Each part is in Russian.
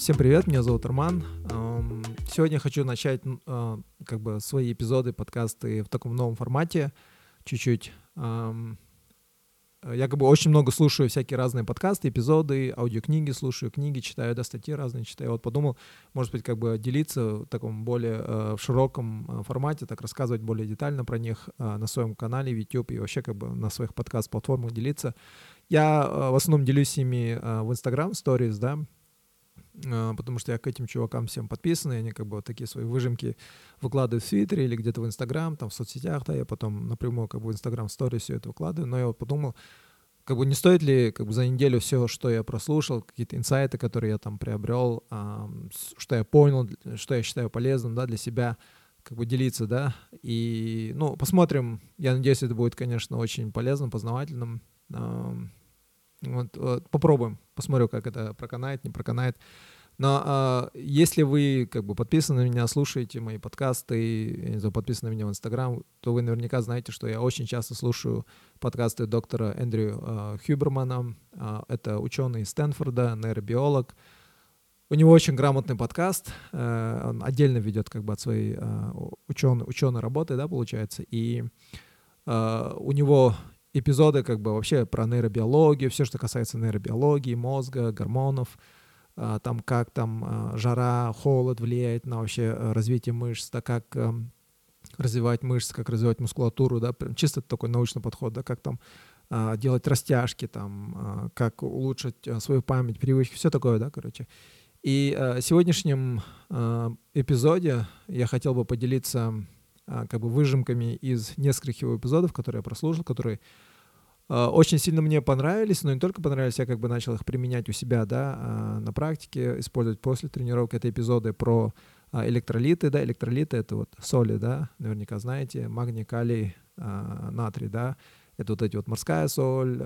Всем привет, меня зовут Арман. Сегодня хочу начать а, как бы свои эпизоды, подкасты в таком новом формате, чуть-чуть. Я как бы очень много слушаю всякие разные подкасты, эпизоды, аудиокниги слушаю, книги читаю, да, статьи разные читаю. Вот подумал, может быть, как бы делиться в таком более э, в широком э, формате, так рассказывать более детально про них э, на своем канале в YouTube и вообще как бы на своих подкаст-платформах делиться. Я в основном делюсь ими в Instagram Stories, да, потому что я к этим чувакам всем подписан, и они как бы вот такие свои выжимки выкладывают в Твиттере или где-то в Инстаграм, там в соцсетях, да, я потом напрямую как бы в Инстаграм стори все это выкладываю, но я вот подумал, как бы не стоит ли как бы за неделю все, что я прослушал, какие-то инсайты, которые я там приобрел, что я понял, что я считаю полезным, да, для себя, как бы делиться, да, и, ну, посмотрим, я надеюсь, это будет, конечно, очень полезным, познавательным, вот, вот попробуем, посмотрю, как это проканает, не проканает. Но а, если вы как бы подписаны на меня, слушаете мои подкасты, я не знаю, подписаны на меня в Инстаграм, то вы наверняка знаете, что я очень часто слушаю подкасты доктора Эндрю а, Хюбермана. А, это ученый из Стэнфорда, нейробиолог. У него очень грамотный подкаст, а, он отдельно ведет как бы от своей а, ученой, ученой работы, да, получается, и а, у него эпизоды как бы вообще про нейробиологию, все, что касается нейробиологии, мозга, гормонов, а, там как там а, жара, холод влияет на вообще э, развитие мышц, да, как эм, развивать мышцы, как развивать мускулатуру, да, чисто такой научный подход, да, как там а, делать растяжки, там, как улучшить э, свою память, привычки, все такое, да, короче. И э, в сегодняшнем эпизоде я хотел бы поделиться как бы выжимками из нескольких его эпизодов, которые я прослушал, которые а, очень сильно мне понравились, но не только понравились, я как бы начал их применять у себя, да, а, на практике, использовать после тренировки. Это эпизоды про электролиты, да, электролиты — это вот соли, да, наверняка знаете, магний, калий, натрий, да, это вот эти вот морская соль,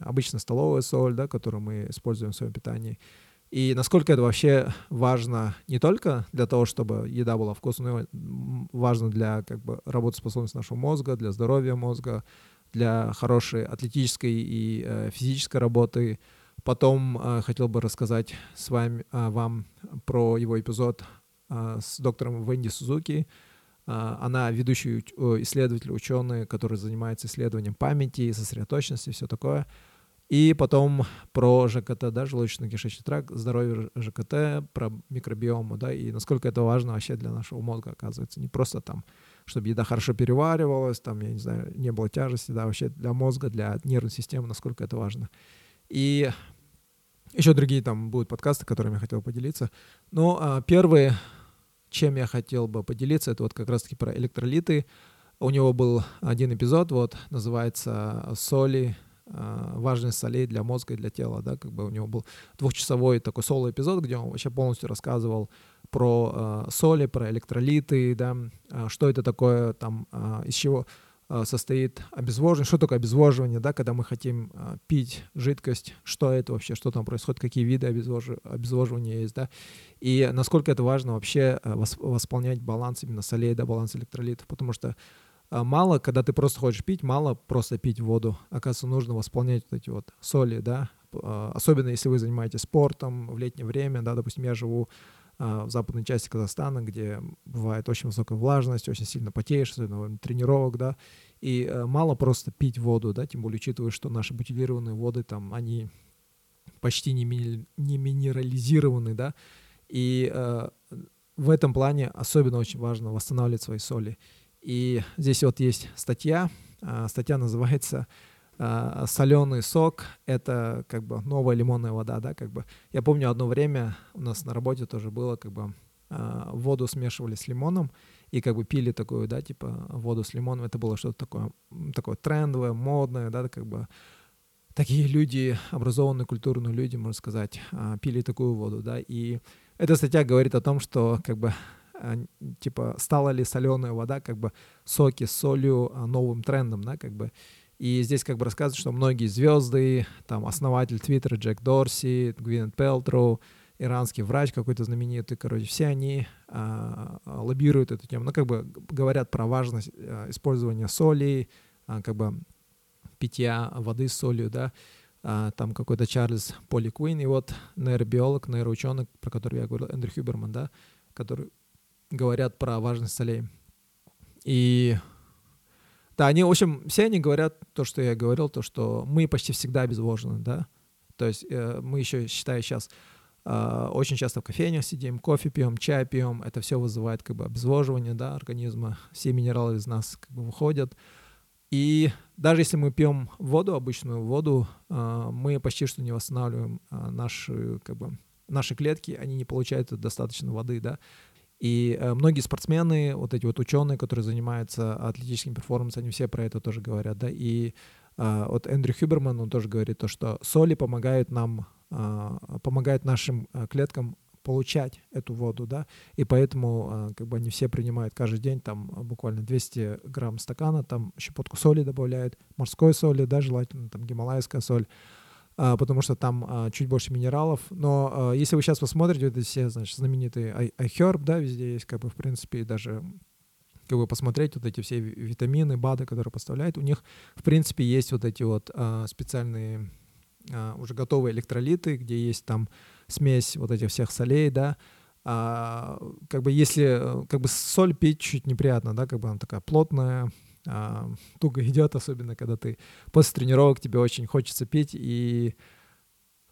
обычно столовая соль, да, которую мы используем в своем питании — и насколько это вообще важно не только для того, чтобы еда была вкусной, но важно для как бы, работоспособности нашего мозга, для здоровья мозга, для хорошей атлетической и э, физической работы. Потом э, хотел бы рассказать с вами, э, вам про его эпизод э, с доктором Венди Сузуки. Э, она ведущий исследователь, ученый, который занимается исследованием памяти, сосредоточенности, все такое. И потом про ЖКТ, да, желудочно-кишечный тракт, здоровье ЖКТ, про микробиому, да, и насколько это важно вообще для нашего мозга, оказывается. Не просто там, чтобы еда хорошо переваривалась, там, я не знаю, не было тяжести, да, вообще для мозга, для нервной системы, насколько это важно. И еще другие там будут подкасты, которыми я хотел поделиться. Но а, первые, чем я хотел бы поделиться, это вот как раз-таки про электролиты. У него был один эпизод, вот, называется «Соли важность солей для мозга и для тела, да, как бы у него был двухчасовой такой соло-эпизод, где он вообще полностью рассказывал про э, соли, про электролиты, да, э, что это такое, там, э, из чего э, состоит обезвоживание, что такое обезвоживание, да, когда мы хотим э, пить жидкость, что это вообще, что там происходит, какие виды обезвож... обезвоживания есть, да, и насколько это важно вообще э, восполнять баланс именно солей, да, баланс электролитов, потому что мало, когда ты просто хочешь пить, мало просто пить воду. Оказывается, нужно восполнять вот эти вот соли, да, а, особенно если вы занимаетесь спортом в летнее время, да, допустим, я живу а, в западной части Казахстана, где бывает очень высокая влажность, очень сильно потеешь, особенно тренировок, да, и мало просто пить воду, да, тем более учитывая, что наши бутилированные воды там, они почти не, ми- не минерализированы, да, и э, в этом плане особенно очень важно восстанавливать свои соли. И здесь вот есть статья. А, статья называется а, «Соленый сок — это как бы новая лимонная вода». Да, как бы. Я помню, одно время у нас на работе тоже было, как бы а, воду смешивали с лимоном и как бы пили такую, да, типа воду с лимоном. Это было что-то такое, такое трендовое, модное, да, как бы такие люди, образованные, культурные люди, можно сказать, пили такую воду, да, и эта статья говорит о том, что как бы типа, стала ли соленая вода, как бы, соки с солью а, новым трендом, да, как бы. И здесь как бы рассказывают, что многие звезды, там, основатель Твиттера Джек Дорси, Гвинет Пелтроу, иранский врач какой-то знаменитый, короче, все они а, лоббируют эту тему, ну, как бы говорят про важность а, использования соли, а, как бы питья воды с солью, да, а, там какой-то Чарльз Поли Куин, и вот нейробиолог, нейроученый, про который я говорил, Эндрю Хюберман, да, который говорят про важность солей. И да, они, в общем, все они говорят то, что я говорил, то, что мы почти всегда обезвожены, да. То есть э, мы еще, считаю, сейчас э, очень часто в кофейнях сидим, кофе пьем, чай пьем, это все вызывает как бы обезвоживание, да, организма, все минералы из нас как бы выходят. И даже если мы пьем воду, обычную воду, э, мы почти что не восстанавливаем э, наши, как бы, наши клетки, они не получают достаточно воды, да. И э, многие спортсмены, вот эти вот ученые, которые занимаются атлетическим перформансом, они все про это тоже говорят, да, и э, вот Эндрю Хюберман, он тоже говорит то, что соли помогают нам, э, помогают нашим э, клеткам получать эту воду, да, и поэтому э, как бы они все принимают каждый день там буквально 200 грамм стакана, там щепотку соли добавляют, морской соли, да, желательно там гималайская соль, а, потому что там а, чуть больше минералов. Но а, если вы сейчас посмотрите, это все, значит, знаменитые iHerb, да, везде есть, как бы, в принципе, даже как бы посмотреть вот эти все витамины, БАДы, которые поставляют, у них, в принципе, есть вот эти вот а, специальные а, уже готовые электролиты, где есть там смесь вот этих всех солей, да, а, как бы если как бы соль пить чуть неприятно, да, как бы она такая плотная, а, туго идет, особенно когда ты после тренировок тебе очень хочется пить, и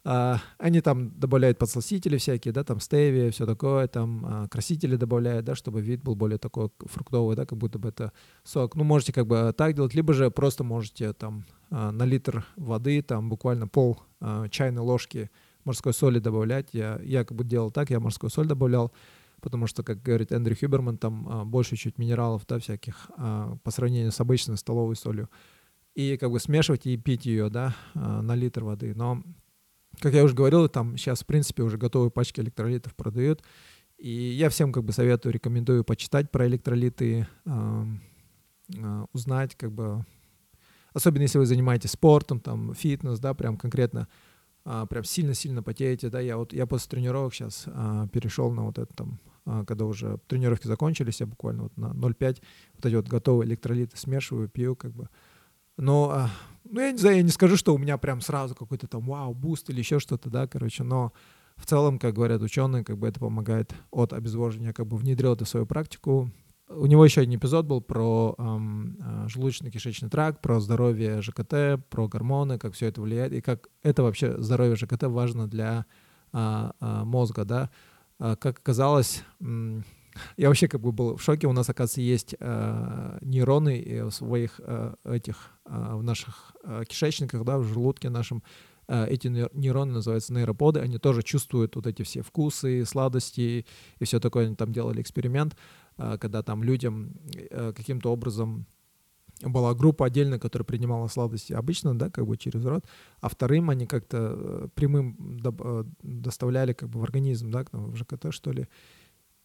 а, они там добавляют подсластители всякие, да, там стевия, все такое, там а, красители добавляют, да, чтобы вид был более такой фруктовый, да, как будто бы это сок. Ну, можете как бы так делать, либо же просто можете там а, на литр воды, там буквально пол а, чайной ложки морской соли добавлять. Я, я как бы делал так, я морскую соль добавлял, потому что, как говорит Эндрю Хюберман, там а, больше чуть минералов, да, всяких, а, по сравнению с обычной столовой солью. И как бы смешивать и пить ее, да, а, на литр воды. Но, как я уже говорил, там сейчас, в принципе, уже готовые пачки электролитов продают. И я всем как бы советую, рекомендую почитать про электролиты, а, а, узнать, как бы, особенно если вы занимаетесь спортом, там, фитнес, да, прям конкретно, а, прям сильно-сильно потеете, да, я вот, я после тренировок сейчас а, перешел на вот это там когда уже тренировки закончились, я буквально вот на 0,5 вот эти вот готовые электролиты смешиваю, пью, как бы. Но, а, ну, я не знаю, я не скажу, что у меня прям сразу какой-то там вау, буст или еще что-то, да, короче, но в целом, как говорят ученые, как бы это помогает от обезвоживания, как бы внедрил это в свою практику. У него еще один эпизод был про эм, желудочно-кишечный тракт, про здоровье ЖКТ, про гормоны, как все это влияет, и как это вообще здоровье ЖКТ важно для э, э, мозга, да. А, как оказалось, я вообще как бы был в шоке. У нас, оказывается, есть э, нейроны в своих э, этих в наших кишечниках, да, в желудке нашем. Эти нейроны называются нейроподы. Они тоже чувствуют вот эти все вкусы, сладости и все такое. Они там делали эксперимент, когда там людям каким-то образом была группа отдельно, которая принимала сладости обычно, да, как бы через рот, а вторым они как-то э, прямым э, доставляли как бы в организм, да, в ЖКТ, что ли.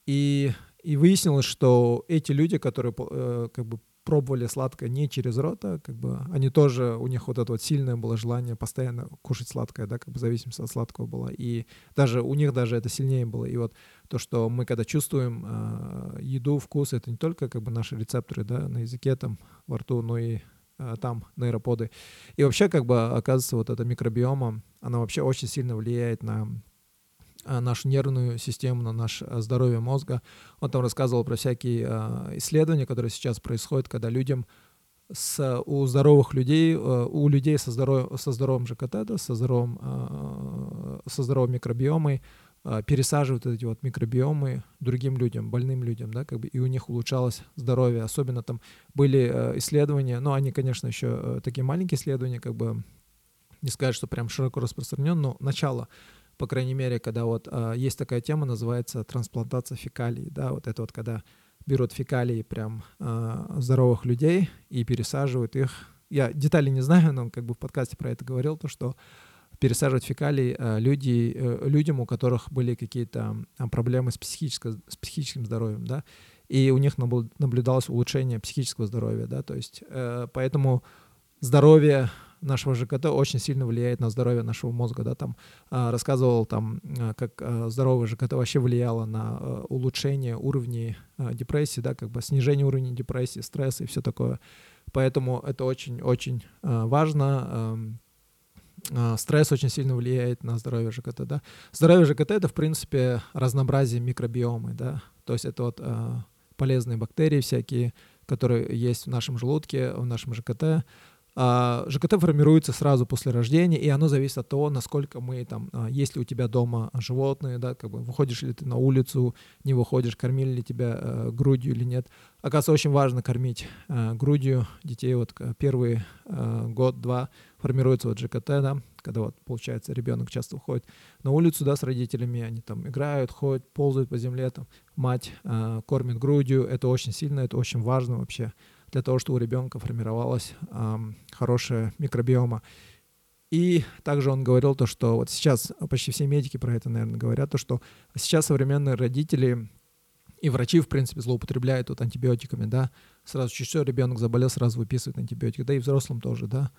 И, и выяснилось, что эти люди, которые э, как бы пробовали сладкое не через рот, а как бы они тоже, у них вот это вот сильное было желание постоянно кушать сладкое, да, как бы зависимость от сладкого была. И даже у них даже это сильнее было. И вот то, что мы когда чувствуем э, еду, вкус, это не только как бы наши рецепторы, да, на языке там, во рту, но и э, там нейроподы. И вообще как бы оказывается вот эта микробиома, она вообще очень сильно влияет на нашу нервную систему, на наше э, здоровье мозга. Он там рассказывал про всякие э, исследования, которые сейчас происходят, когда людям с, у здоровых людей, у людей со, здоров, со здоровым ЖКТ, да, со, здоровым, со здоровой микробиомой, пересаживают эти вот микробиомы другим людям, больным людям, да, как бы, и у них улучшалось здоровье. Особенно там были исследования, но они, конечно, еще такие маленькие исследования, как бы не сказать, что прям широко распространен, но начало по крайней мере, когда вот э, есть такая тема, называется трансплантация фекалий, да, вот это вот когда берут фекалии прям э, здоровых людей и пересаживают их. Я детали не знаю, но как бы в подкасте про это говорил, то что пересаживать фекалии э, люди, э, людям, у которых были какие-то проблемы с, психическим с психическим здоровьем, да, и у них наблюдалось улучшение психического здоровья, да, то есть э, поэтому здоровье нашего ЖКТ очень сильно влияет на здоровье нашего мозга, да, там а, рассказывал там, а, как а, здоровое ЖКТ вообще влияло на улучшение уровней депрессии, да, как бы снижение уровня депрессии, стресса и все такое. Поэтому это очень-очень важно. Стресс очень сильно влияет на здоровье ЖКТ, да. Здоровье ЖКТ — это, в принципе, разнообразие микробиомы, да. То есть это вот полезные бактерии всякие, которые есть в нашем желудке, в нашем ЖКТ, ЖКТ формируется сразу после рождения, и оно зависит от того, насколько мы там, а, есть ли у тебя дома животные, да, как бы выходишь ли ты на улицу, не выходишь, кормили ли тебя э, грудью или нет. Оказывается, очень важно кормить э, грудью детей. Вот первый э, год-два формируется вот ЖКТ, да, когда вот, получается, ребенок часто уходит на улицу, да, с родителями, они там играют, ходят, ползают по земле, там, мать кормит грудью, это очень сильно, это очень важно вообще для того, чтобы у ребенка формировалась э, хорошая микробиома. И также он говорил то, что вот сейчас почти все медики про это, наверное, говорят, то, что сейчас современные родители и врачи, в принципе, злоупотребляют вот антибиотиками, да, сразу чуть что ребенок заболел, сразу выписывают антибиотик, да и взрослым тоже, да.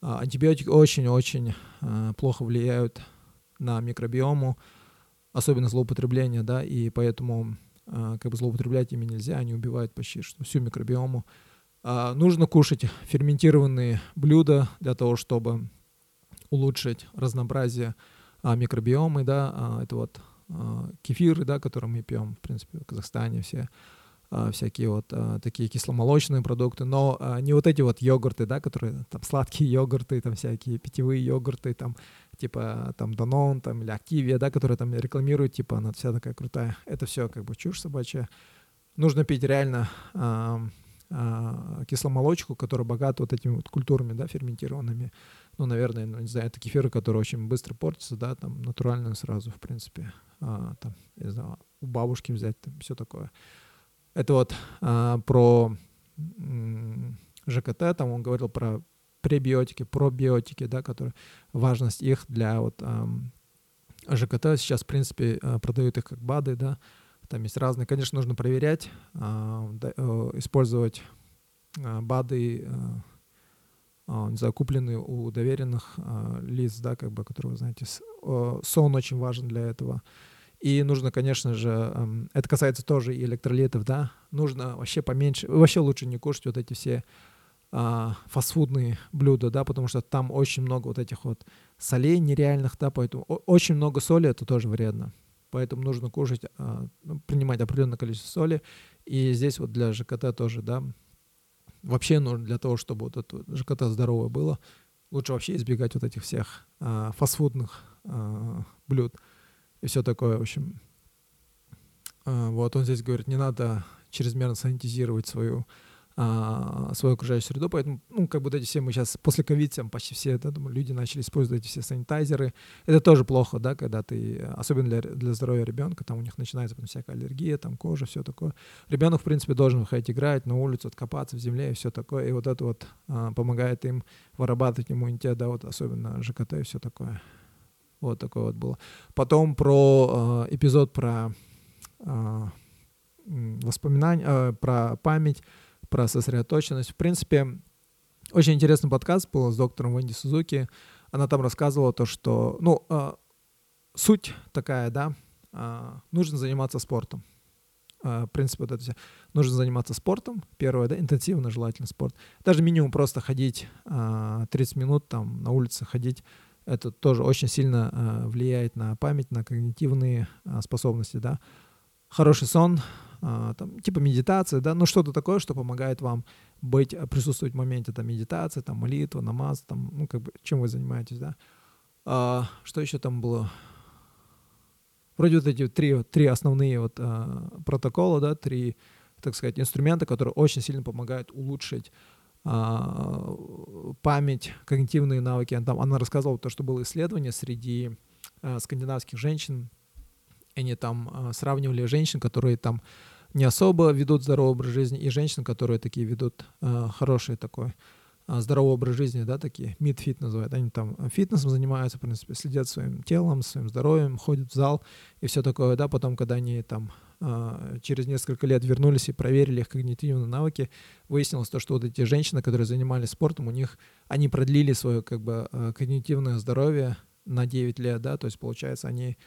А антибиотики очень-очень а, плохо влияют на микробиому, особенно злоупотребление, да, и поэтому а, как бы злоупотреблять ими нельзя, они убивают почти что всю микробиому. А, нужно кушать ферментированные блюда для того, чтобы улучшить разнообразие а, микробиомы, да, а, это вот кефиры, да, которые мы пьем, в принципе, в Казахстане все, всякие вот такие кисломолочные продукты, но не вот эти вот йогурты, да, которые там сладкие йогурты, там всякие питьевые йогурты, там типа там Данон, там или Активия, да, которые там рекламируют, типа она вся такая крутая. Это все как бы чушь собачья. Нужно пить реально а, кисломолочку, которая богата вот этими вот культурами, да, ферментированными. Ну, наверное, ну, не знаю, это кефиры, которые очень быстро портятся, да, там натурально сразу, в принципе. А, там, не знаю, у бабушки взять, там, все такое. Это вот а, про ЖКТ, там он говорил про пребиотики, пробиотики, да, которые, важность их для вот а, ЖКТ. Сейчас, в принципе, а, продают их как БАДы, да, там есть разные, конечно, нужно проверять, а, э, использовать а, БАДы, а, закупленные у доверенных лиц, да, как бы, которые, вы знаете, сон очень важен для этого. И нужно, конечно же, эм, это касается тоже и электролитов, да, нужно вообще поменьше, вообще лучше не кушать вот эти все а, фастфудные блюда, да, потому что там очень много вот этих вот солей нереальных, да, поэтому очень много соли, это тоже вредно поэтому нужно кушать, а, ну, принимать определенное количество соли. И здесь вот для ЖКТ тоже, да, вообще нужно для того, чтобы вот это ЖКТ здоровое было, лучше вообще избегать вот этих всех а, фастфудных а, блюд и все такое, в общем. А, вот он здесь говорит, не надо чрезмерно санитизировать свою а, свою окружающую среду, поэтому, ну, как бы эти все мы сейчас, после ковида почти все, да, думаю, люди начали использовать эти все санитайзеры, это тоже плохо, да, когда ты, особенно для, для здоровья ребенка, там у них начинается потом всякая аллергия, там кожа, все такое. Ребенок, в принципе, должен выходить играть на улицу, откопаться в земле и все такое, и вот это вот а, помогает им вырабатывать иммунитет, да, вот особенно ЖКТ и все такое. Вот такое вот было. Потом про э, эпизод про э, воспоминания, э, про память, про сосредоточенность. В принципе, очень интересный подкаст был с доктором Венди Сузуки. Она там рассказывала то, что, ну, э, суть такая, да, э, нужно заниматься спортом. Э, в принципе, вот это все. Нужно заниматься спортом, первое, да, интенсивно желательно спорт. Даже минимум просто ходить э, 30 минут там на улице ходить, это тоже очень сильно э, влияет на память, на когнитивные э, способности, да. Хороший сон, там, типа медитация, да, ну что-то такое, что помогает вам быть, а, присутствовать в моменте, там, медитация, там, молитва, намаз, там, ну, как бы, чем вы занимаетесь, да. А, что еще там было? Вроде вот эти три, три основные вот а, протокола, да, три, так сказать, инструмента, которые очень сильно помогают улучшить а, память, когнитивные навыки. Там, она рассказывала то, что было исследование среди а, скандинавских женщин, они там а, сравнивали женщин, которые там не особо ведут здоровый образ жизни, и женщин, которые такие ведут а, хороший такой а, здоровый образ жизни, да, такие, mid-fit называют. Они там фитнесом занимаются, в принципе, следят своим телом, своим здоровьем, ходят в зал и все такое, да. Потом, когда они там через несколько лет вернулись и проверили их когнитивные навыки, выяснилось то, что вот эти женщины, которые занимались спортом, у них, они продлили свое, как бы, когнитивное здоровье на 9 лет, да, то есть, получается, они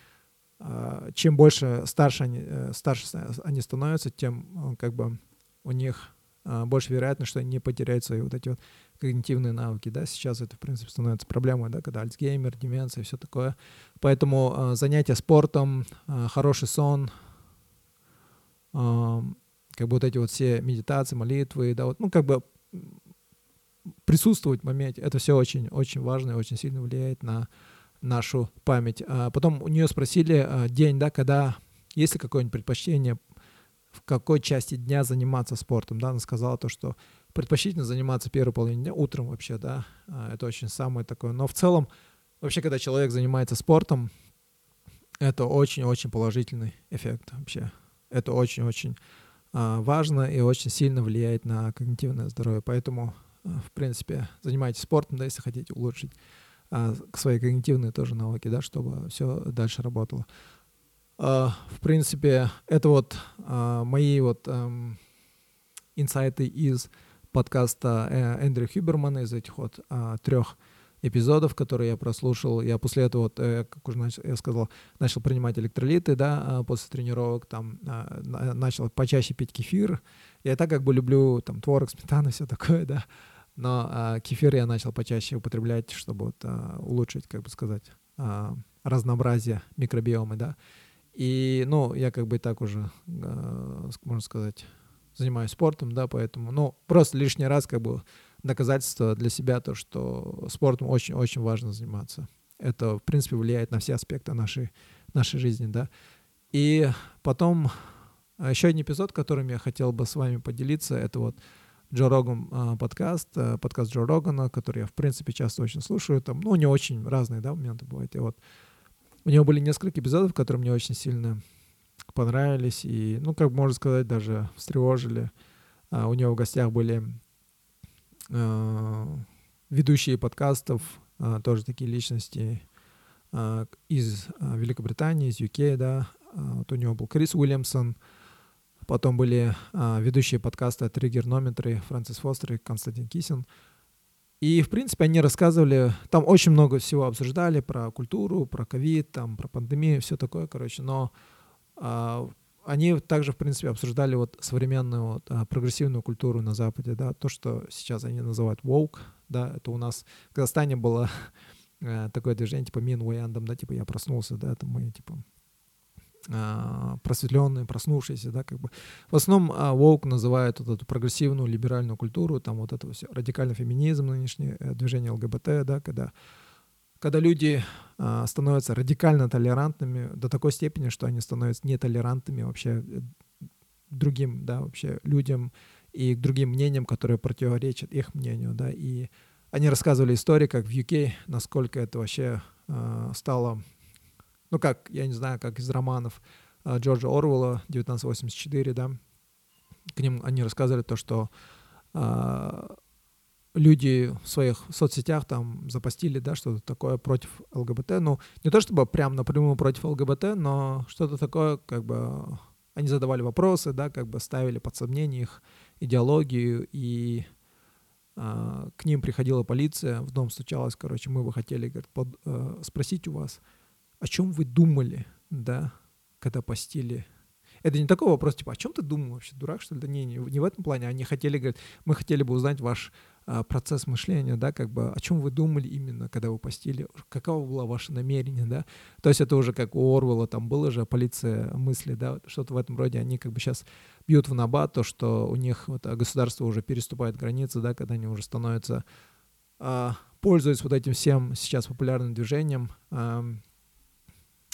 чем больше старше они, э, старше они становятся, тем э, как бы у них а, больше вероятность, что они не потеряют свои вот эти вот когнитивные навыки, да, сейчас это, в принципе, становится проблемой, да, когда Альцгеймер, деменция и все такое. Поэтому э, занятия спортом, хороший сон, как бы вот эти вот все медитации, молитвы, да, вот, ну, как бы присутствовать в моменте, это все очень-очень важно и очень сильно влияет на нашу память. А потом у нее спросили а, день, да, когда, есть ли какое-нибудь предпочтение, в какой части дня заниматься спортом, да, она сказала то, что предпочтительно заниматься первой половиной дня, утром вообще, да, а, это очень самое такое, но в целом, вообще, когда человек занимается спортом, это очень-очень положительный эффект вообще, это очень-очень важно и очень сильно влияет на когнитивное здоровье, поэтому, в принципе, занимайтесь спортом, да, если хотите улучшить а, свои когнитивные тоже навыки, да, чтобы все дальше работало. А, в принципе, это вот а, мои вот инсайты из подкаста э, Эндрю Хюбермана, из этих вот трех эпизодов, которые я прослушал. Я после этого, вот, э, как уже начал, я сказал, начал принимать электролиты, да, после тренировок, там, начал почаще пить кефир. Я так как бы люблю там творог, сметану, все такое, да. Но а, кефир я начал почаще употреблять, чтобы вот, а, улучшить, как бы сказать, а, разнообразие микробиомы, да. И, ну, я как бы и так уже, а, можно сказать, занимаюсь спортом, да, поэтому, ну, просто лишний раз как бы доказательство для себя то, что спортом очень-очень важно заниматься. Это, в принципе, влияет на все аспекты нашей, нашей жизни, да. И потом еще один эпизод, которым я хотел бы с вами поделиться, это вот Джо Роган а, подкаст, а, подкаст Джо Рогана, который я, в принципе, часто очень слушаю. Там, ну, него очень разные, да, моменты бывают. И вот у него были несколько эпизодов, которые мне очень сильно понравились и, ну, как можно сказать, даже встревожили. А, у него в гостях были а, ведущие подкастов, а, тоже такие личности а, из Великобритании, из UK, да. Вот у него был Крис Уильямсон, Потом были а, ведущие подкаста «Триггернометры» Фрэнсис Фостер и Константин Кисин. И, в принципе, они рассказывали, там очень много всего обсуждали про культуру, про ковид, там, про пандемию, все такое, короче, но а, они также, в принципе, обсуждали вот современную вот, а, прогрессивную культуру на Западе, да, то, что сейчас они называют woke, да, это у нас в Казахстане было э, такое движение, типа Мин Уэндом, да, типа я проснулся, да, это мы, типа, просветленные, проснувшиеся, да, как бы. В основном а, Воук называют вот эту прогрессивную либеральную культуру, там вот это все, радикальный феминизм, нынешнее э, движение ЛГБТ, да, когда, когда люди а, становятся радикально толерантными до такой степени, что они становятся нетолерантными вообще э, другим, да, вообще людям и к другим мнениям, которые противоречат их мнению, да, и они рассказывали истории, как в UK, насколько это вообще э, стало ну как, я не знаю, как из романов э, Джорджа Орвелла 1984, да, к ним они рассказывали то, что э, люди в своих соцсетях там запостили, да, что-то такое против ЛГБТ, ну, не то чтобы прям напрямую против ЛГБТ, но что-то такое, как бы, они задавали вопросы, да, как бы ставили под сомнение их идеологию, и э, к ним приходила полиция, в дом стучалась, короче, мы бы хотели, говорит, под, э, спросить у вас, о чем вы думали, да, когда постили это не такой вопрос, типа, о чем ты думал вообще, дурак, что ли? Да не, не, не в этом плане. Они хотели, говорят, мы хотели бы узнать ваш а, процесс мышления, да, как бы, о чем вы думали именно, когда вы постили, каково было ваше намерение, да. То есть это уже как у Орвелла там было же полиция мысли, да, что-то в этом роде. Они как бы сейчас бьют в набат то, что у них вот, государство уже переступает границы, да, когда они уже становятся, а, пользуясь вот этим всем сейчас популярным движением, а,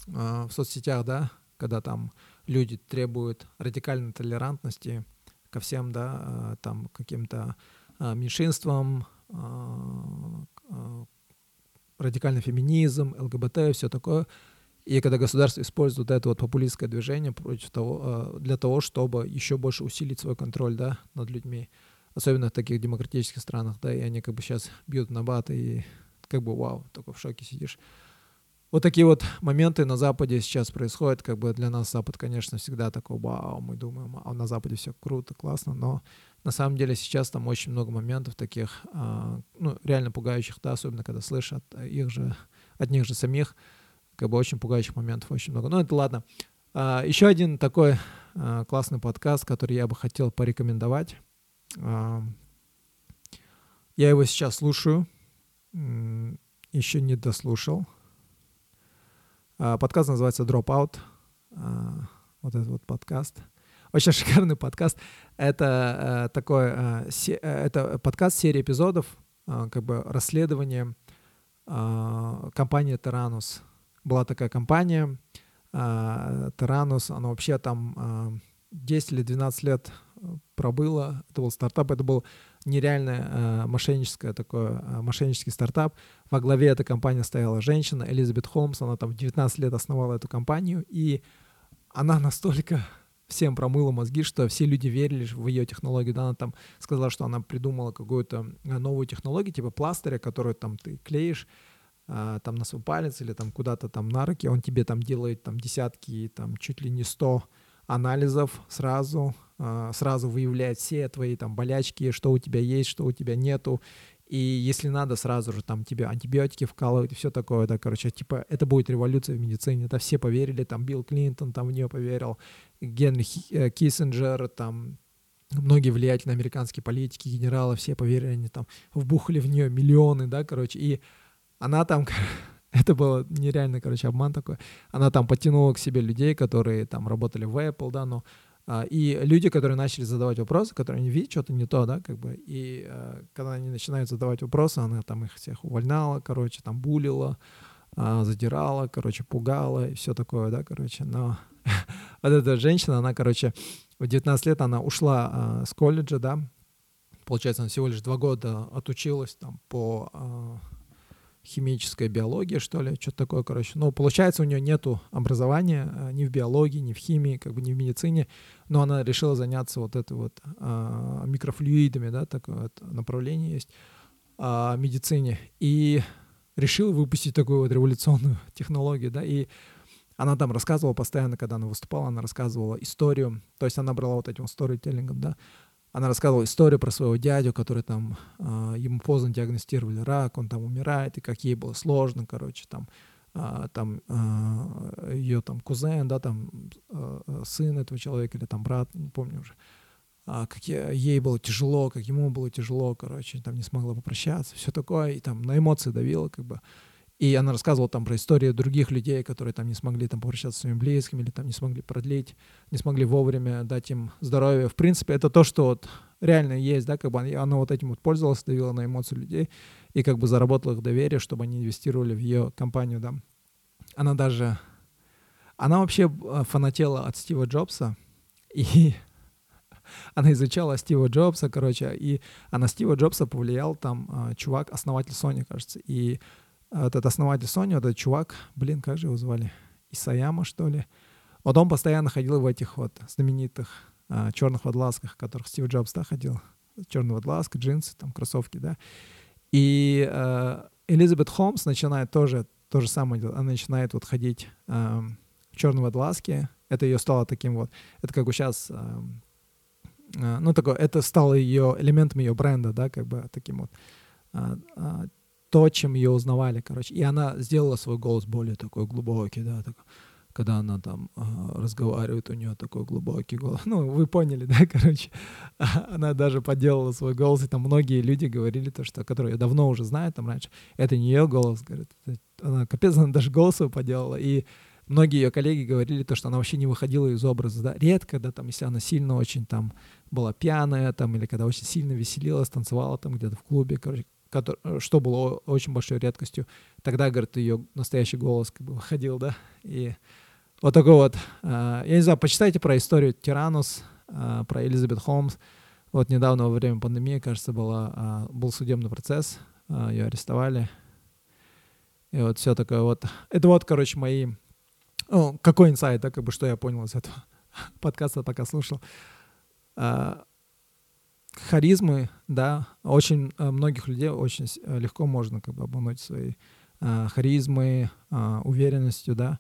в соцсетях, да, когда там люди требуют радикальной толерантности ко всем, да, а, там каким-то а, меньшинствам, радикальный феминизм, ЛГБТ, все такое. И когда государство использует это вот популистское движение против того, для того, чтобы еще больше усилить свой контроль да, над людьми, особенно в таких демократических странах, да, и они как бы сейчас бьют на бат, и как бы вау, такой в шоке сидишь. Вот такие вот моменты на Западе сейчас происходят. Как бы для нас Запад, конечно, всегда такой, вау, мы думаем, а на Западе все круто, классно, но на самом деле сейчас там очень много моментов таких, а, ну, реально пугающих, да, особенно когда слышат их же, от них же самих, как бы очень пугающих моментов очень много. Ну, это ладно. А, еще один такой а, классный подкаст, который я бы хотел порекомендовать. Я его сейчас слушаю, еще не дослушал. А, подкаст называется Dropout. А, вот этот вот подкаст. Очень шикарный подкаст. Это э, такой, э, э, это подкаст серии эпизодов, как бы расследование компании Terranus. Была такая компания Terranus, она вообще там э, 10 или 12 лет пробыла. Это был стартап, это был нереальное э, мошенническое такое, э, мошеннический стартап. Во главе этой компании стояла женщина, Элизабет Холмс, она там в 19 лет основала эту компанию, и она настолько всем промыла мозги, что все люди верили в ее технологию. Да, она там сказала, что она придумала какую-то э, новую технологию, типа пластыря, которую там ты клеишь, э, там на свой палец или там куда-то там на руки, он тебе там делает там десятки, там чуть ли не сто анализов сразу, э, сразу выявляет все твои там болячки, что у тебя есть, что у тебя нету, и если надо, сразу же там тебе антибиотики вкалывать и все такое, да, короче, типа, это будет революция в медицине, это все поверили, там Билл Клинтон там в нее поверил, Генри э, Киссинджер, там многие влиятельные американские политики, генералы, все поверили, они там вбухали в нее миллионы, да, короче, и она там, это было нереально, короче, обман такой, она там подтянула к себе людей, которые там работали в Apple, да, но а, и люди, которые начали задавать вопросы, которые они видят что-то не то, да, как бы, и э, когда они начинают задавать вопросы, она там их всех увольняла, короче, там булила, э, задирала, короче, пугала и все такое, да, короче, но вот эта женщина, она, короче, в 19 лет она ушла э, с колледжа, да, получается, она всего лишь два года отучилась там по химическая биология, что ли, что-то такое, короче. Но получается, у нее нету образования э, ни в биологии, ни в химии, как бы ни в медицине, но она решила заняться вот это вот а, микрофлюидами, да, такое вот направление есть а, медицине. И решила выпустить такую вот революционную технологию, да, и она там рассказывала постоянно, когда она выступала, она рассказывала историю, то есть она брала вот этим сторителлингом, да, она рассказывала историю про своего дядю, который там, э, ему поздно диагностировали рак, он там умирает, и как ей было сложно, короче, там, э, там э, ее там кузен, да, там э, сын этого человека или там брат, не помню уже, а, как ей было тяжело, как ему было тяжело, короче, там не смогла попрощаться, все такое, и там на эмоции давила, как бы. И она рассказывала там про истории других людей, которые там не смогли там попрощаться с своими близкими или там не смогли продлить, не смогли вовремя дать им здоровье. В принципе, это то, что вот реально есть, да, как бы она вот этим вот пользовалась, давила на эмоции людей и как бы заработала их доверие, чтобы они инвестировали в ее компанию, да. Она даже, она вообще э, фанатела от Стива Джобса и она изучала Стива Джобса, короче, и а на Стива Джобса повлиял там э, чувак, основатель Sony, кажется, и этот основатель Sony, вот этот чувак, блин, как же его звали? Исаяма, что ли? Вот он постоянно ходил в этих вот знаменитых а, черных водолазках, в которых Стив Джобс, да, ходил. Черный водолазка, джинсы, там, кроссовки, да. И э, Элизабет Холмс начинает тоже то же самое делать. Она начинает вот ходить э, в черной водолазке. Это ее стало таким вот, это как бы сейчас, э, э, ну, такое, это стало ее элементом ее бренда, да, как бы таким вот э, э, то, чем ее узнавали, короче. И она сделала свой голос более такой глубокий, да, так, когда она там э, разговаривает, у нее такой глубокий голос. Ну, вы поняли, да, короче. Она даже подделала свой голос, и там многие люди говорили то, что, которые давно уже знают там раньше, это не ее голос, говорит. Она, капец, она даже голос его поделала. И многие ее коллеги говорили то, что она вообще не выходила из образа, да, редко, да, там, если она сильно очень там была пьяная, там, или когда очень сильно веселилась, танцевала там где-то в клубе, короче, который, э, что было очень большой редкостью. Тогда, говорит, ее настоящий голос как бы выходил, да, и вот такой вот, э, я не знаю, почитайте про историю Тиранус, э, про Элизабет Холмс. Вот недавно во время пандемии, кажется, была, был судебный процесс, ее арестовали. И вот все такое вот. Это вот, короче, мои... Ну, какой инсайт, да, как бы, что я понял из этого подкаста, пока слушал харизмы, да, очень э, многих людей очень э, легко можно как бы обмануть своей э, харизмой, э, уверенностью, да,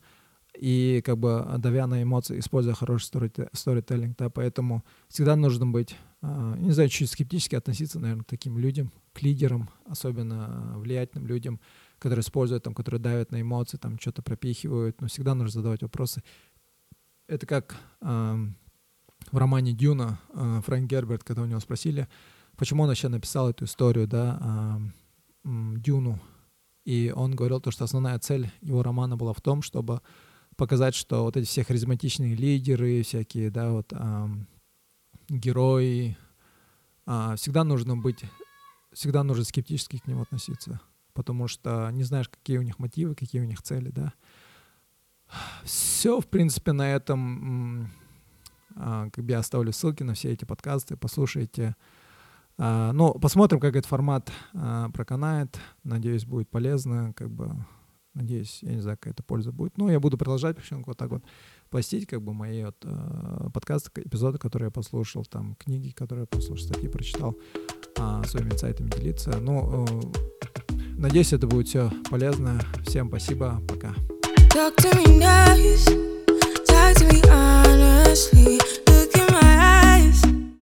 и как бы давя на эмоции, используя хороший сторителлинг, да, поэтому всегда нужно быть, э, не знаю, чуть скептически относиться, наверное, к таким людям, к лидерам, особенно влиятельным людям, которые используют, там, которые давят на эмоции, там, что-то пропихивают, но всегда нужно задавать вопросы. Это как... В романе «Дюна» э, Фрэнк Герберт, когда у него спросили, почему он еще написал эту историю, да, а, Дюну. И он говорил то, что основная цель его романа была в том, чтобы показать, что вот эти все харизматичные лидеры, всякие, да, вот а, герои, а, всегда нужно быть, всегда нужно скептически к ним относиться, потому что не знаешь, какие у них мотивы, какие у них цели, да. Все, в принципе, на этом как бы я оставлю ссылки на все эти подкасты, послушайте. А, ну, посмотрим, как этот формат а, проканает. Надеюсь, будет полезно, как бы Надеюсь, я не знаю, какая-то польза будет. Но я буду продолжать почему вот так вот постить как бы мои вот подкасты, эпизоды, которые я послушал, там книги, которые я послушал, статьи прочитал, своими инсайтами делиться. Ну, э, надеюсь, это будет все полезно. Всем спасибо, пока. Talk to me nice, talk to me honestly, look in my eyes.